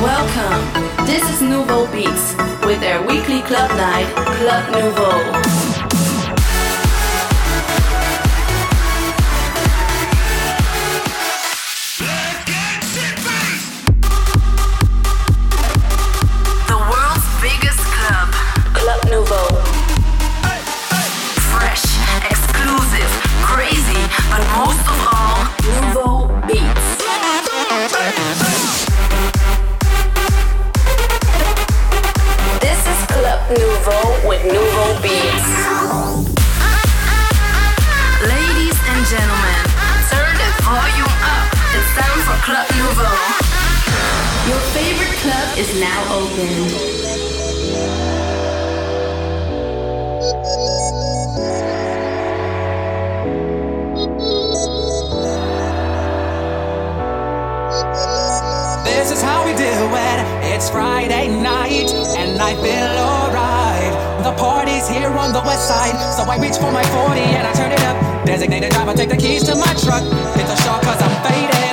Welcome. This is Nouveau Beats with their weekly club night, Club Nouveau. Feel alright. The party's here on the west side, so I reach for my 40 and I turn it up. Designated driver, take the keys to my truck. Hit the shop cause I'm faded.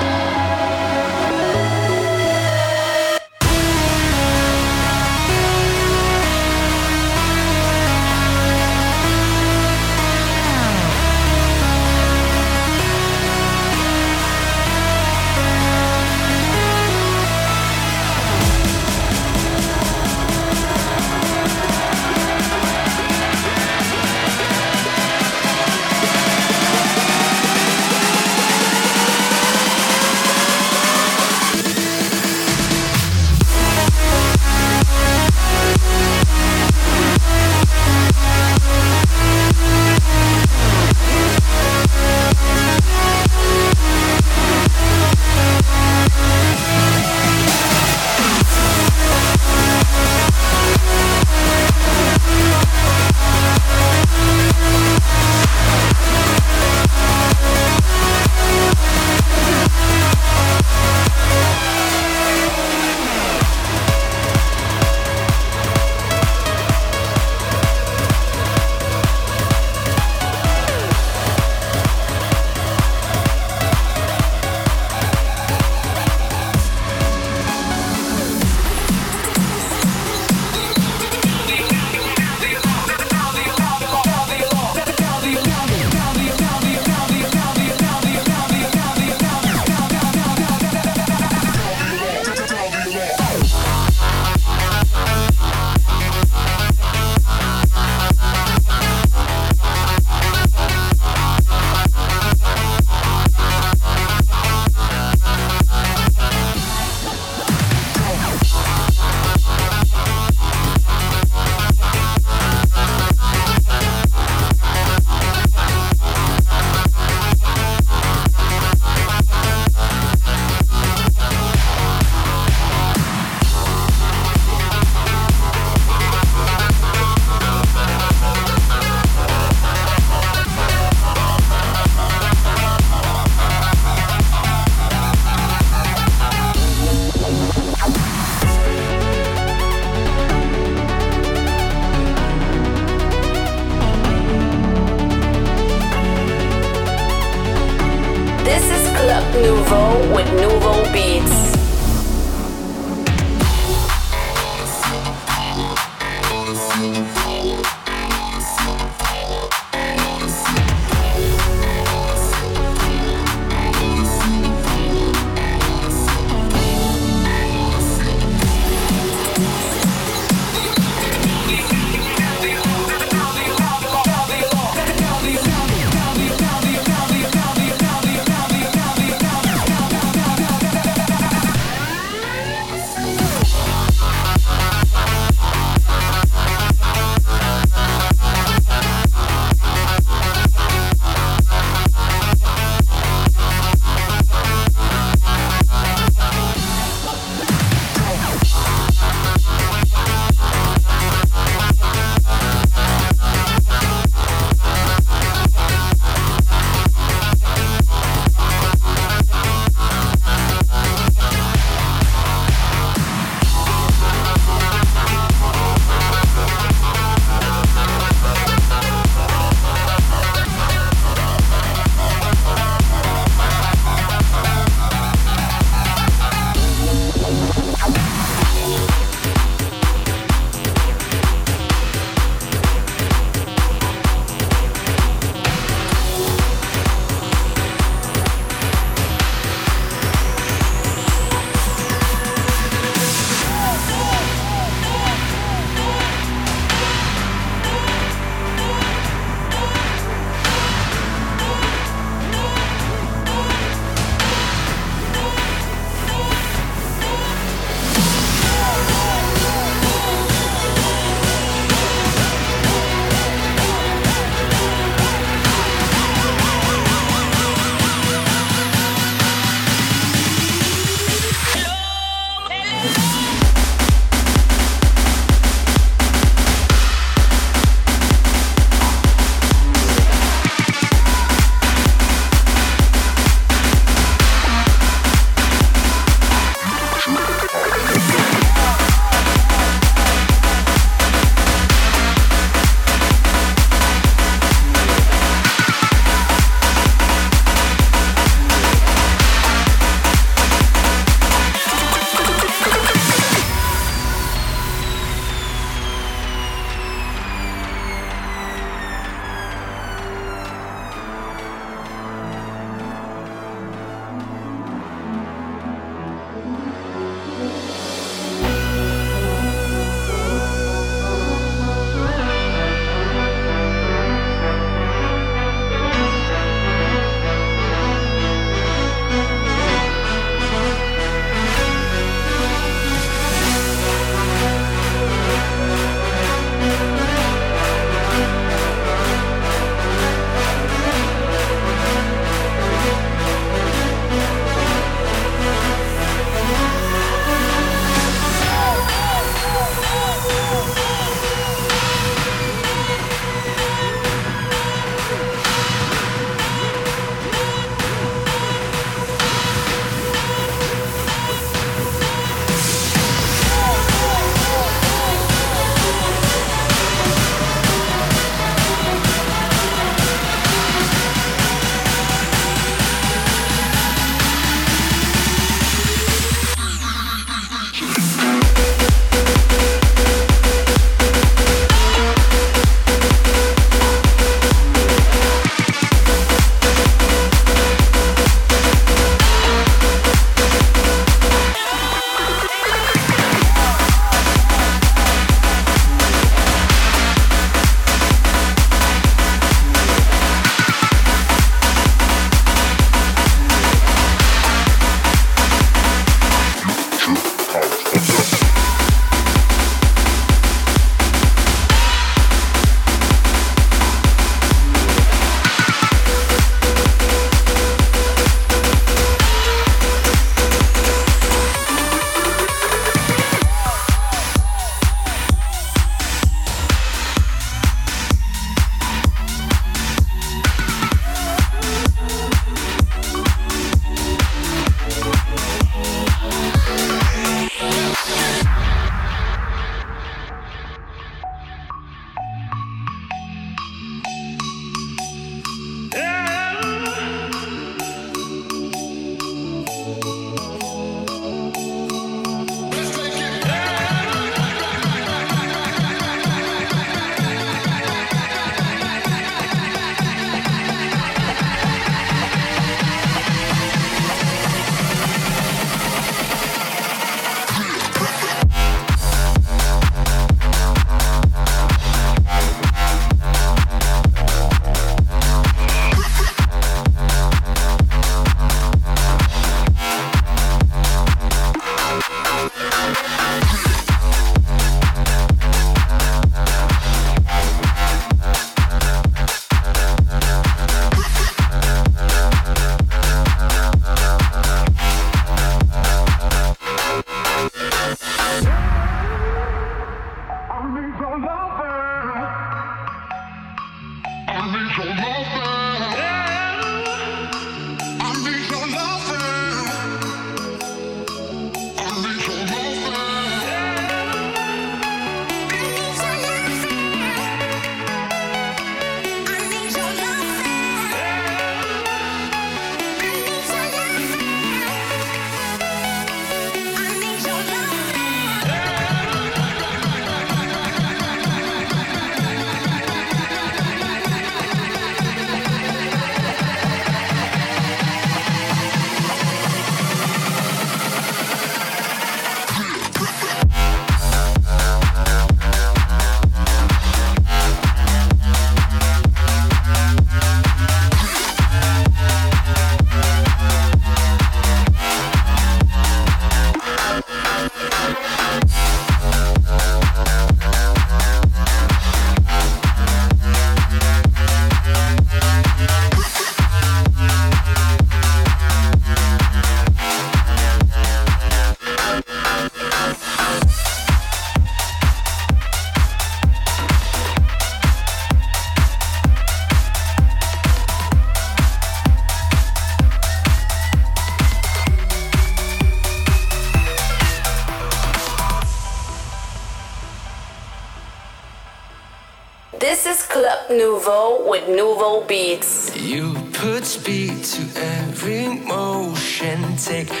Motion,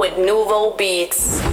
with Nouveau Beats.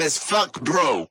As fuck, bro.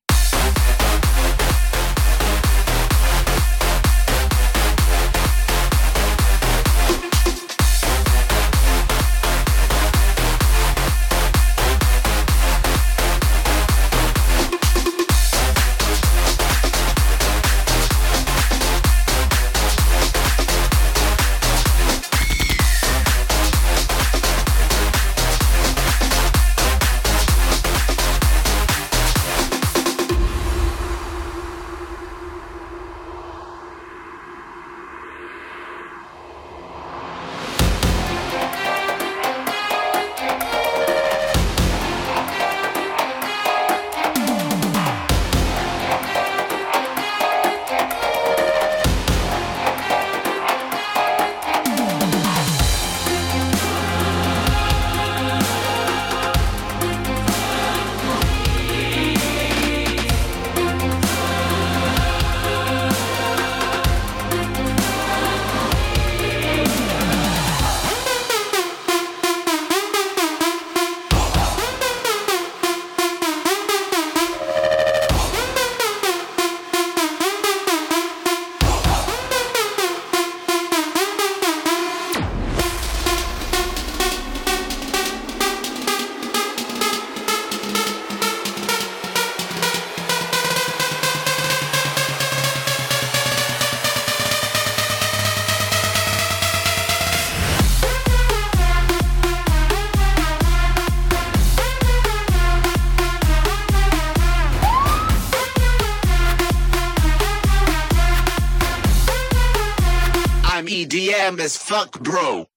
As fuck, bro.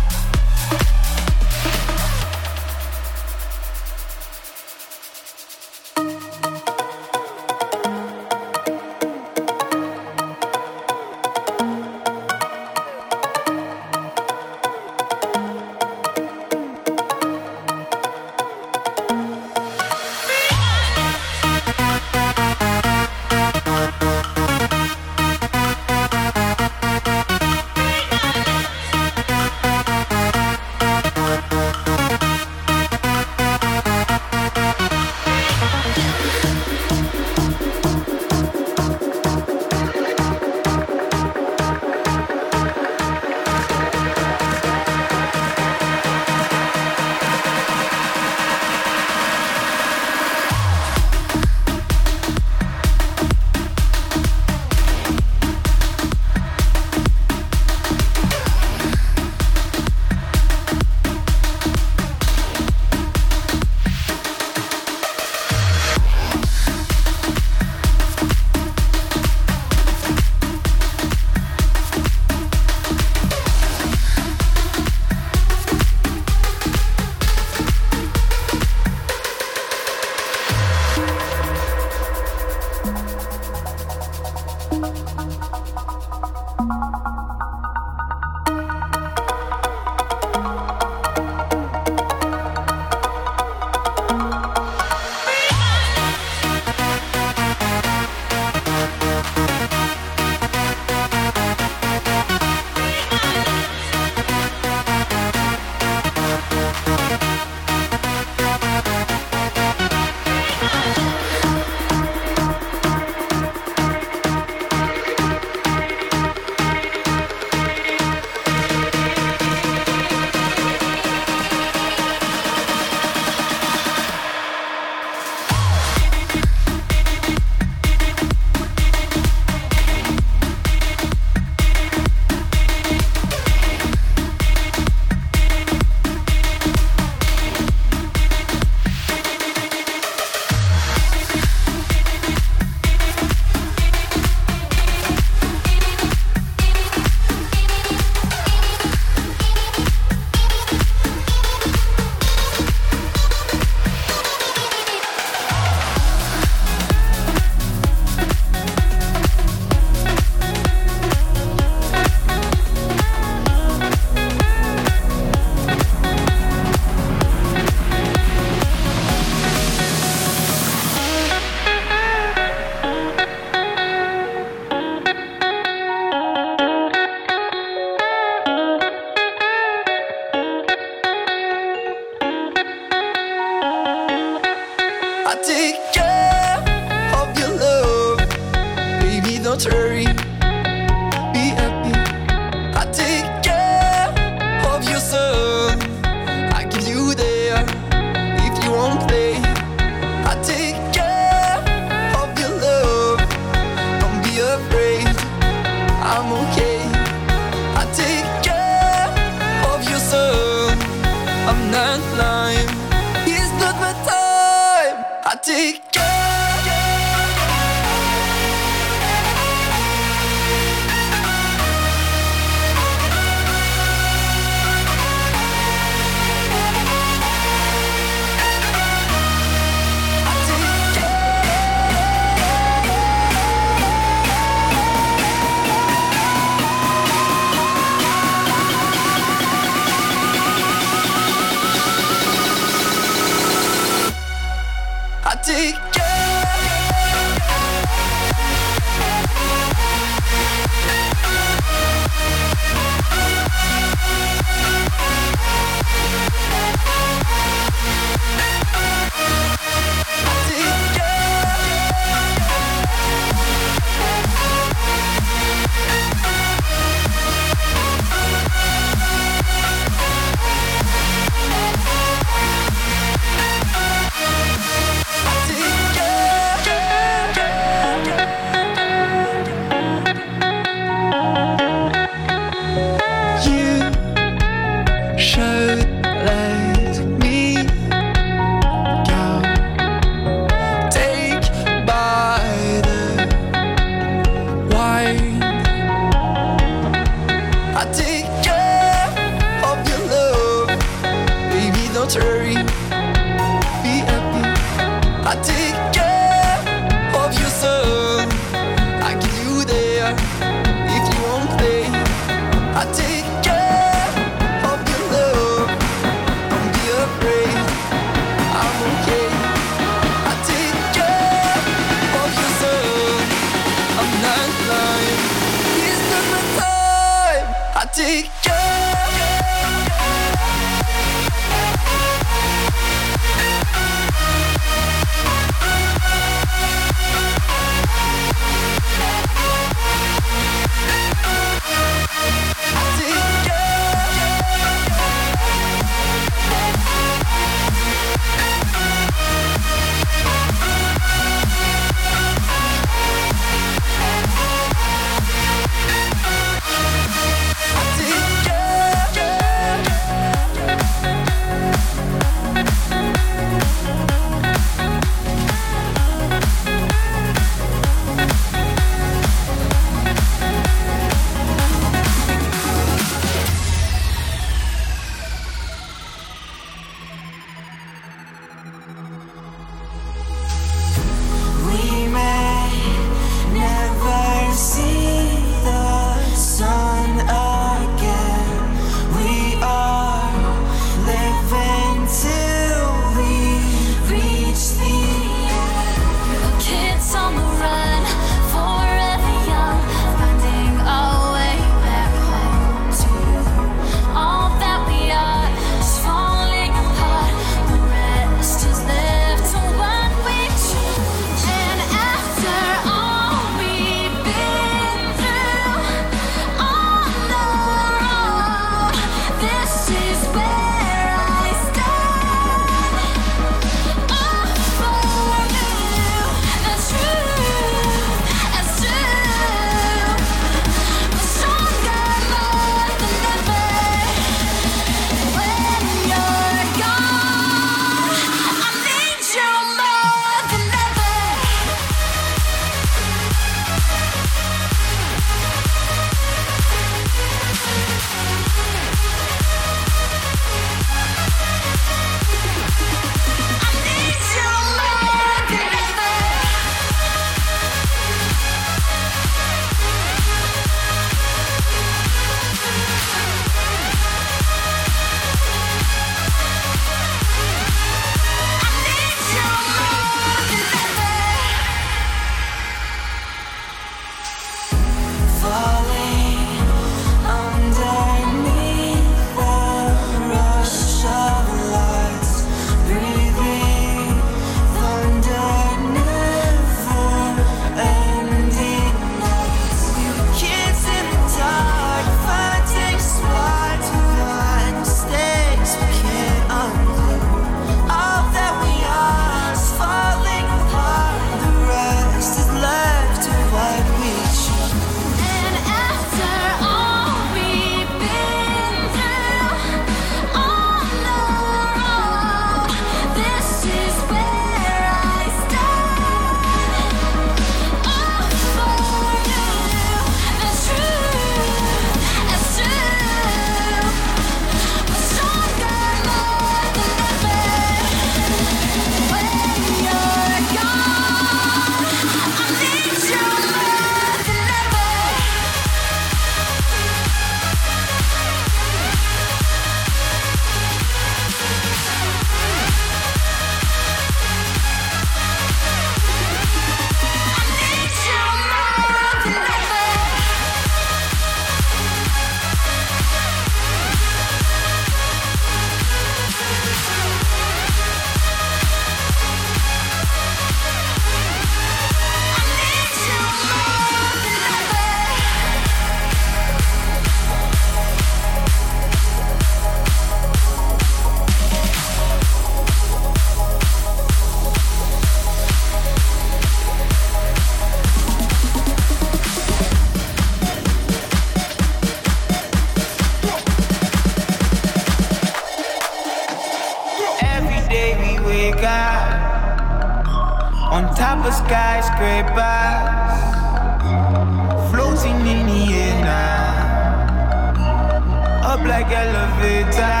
like elevator.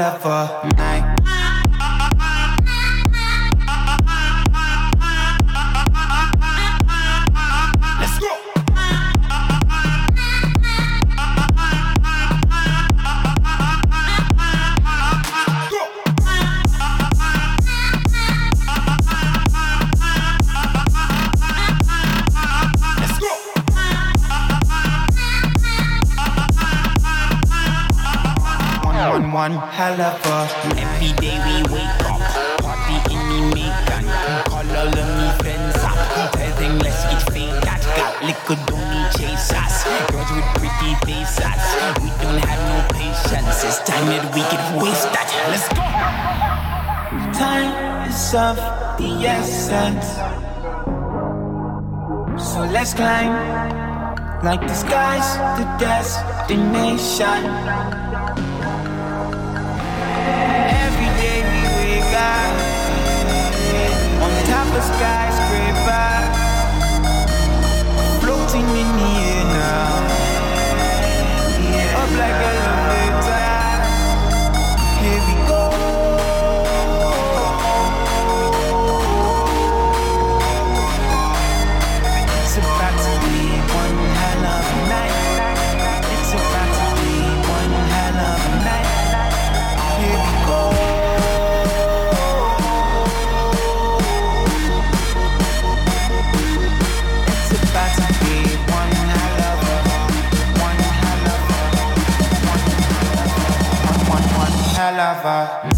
Never. for. Hell of a Every day we wake up, party in the Macon. Call all of me friends up. Tell them let's get fake. That got liquor, don't need chase us. Girls with pretty faces. We don't have no patience. It's time that we get wasted. Let's go. time is of the essence. So let's climb like the sky's the destination. Skyscraper, floating in the air now. Never.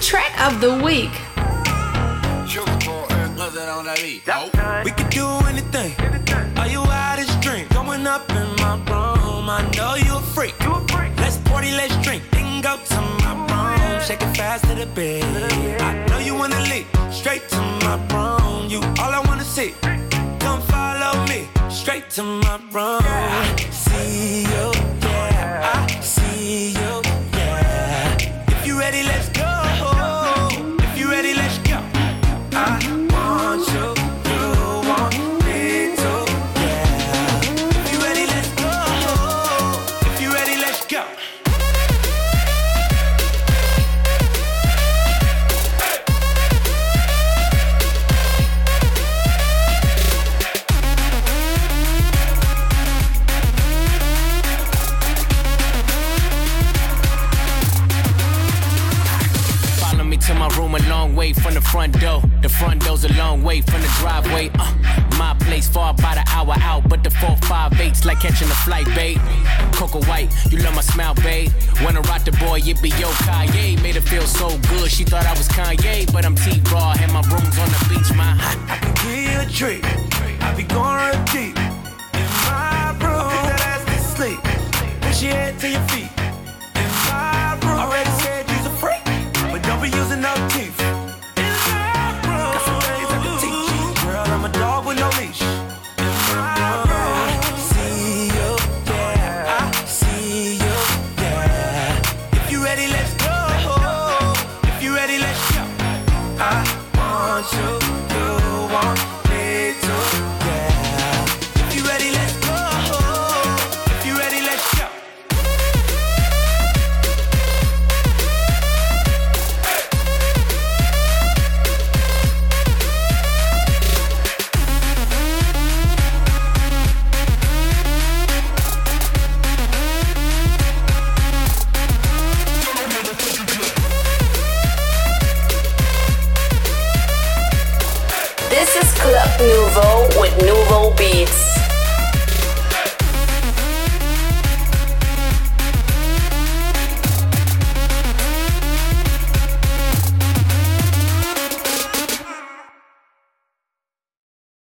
Track of the week. We could do anything. Are you out this drink? Going up in my room. I know you a freak. Let's party, let's drink. Then go to my room. Shake it fast to the bed. Аллилуйя! Front door. The front door's a long way from the driveway. Uh, my place far by the hour out, but the four five eight's like catching a flight, babe. Coco White, you love my smile, babe. Wanna rock the boy, it be yo Kanye. Made her feel so good, she thought I was Kanye, but I'm T Raw, and my room's on the beach, my. I can give you a treat. I be going real deep in my room. Put that ass to sleep. Push your head to your feet. In my room. Already said you's a freak, but don't be using no teeth.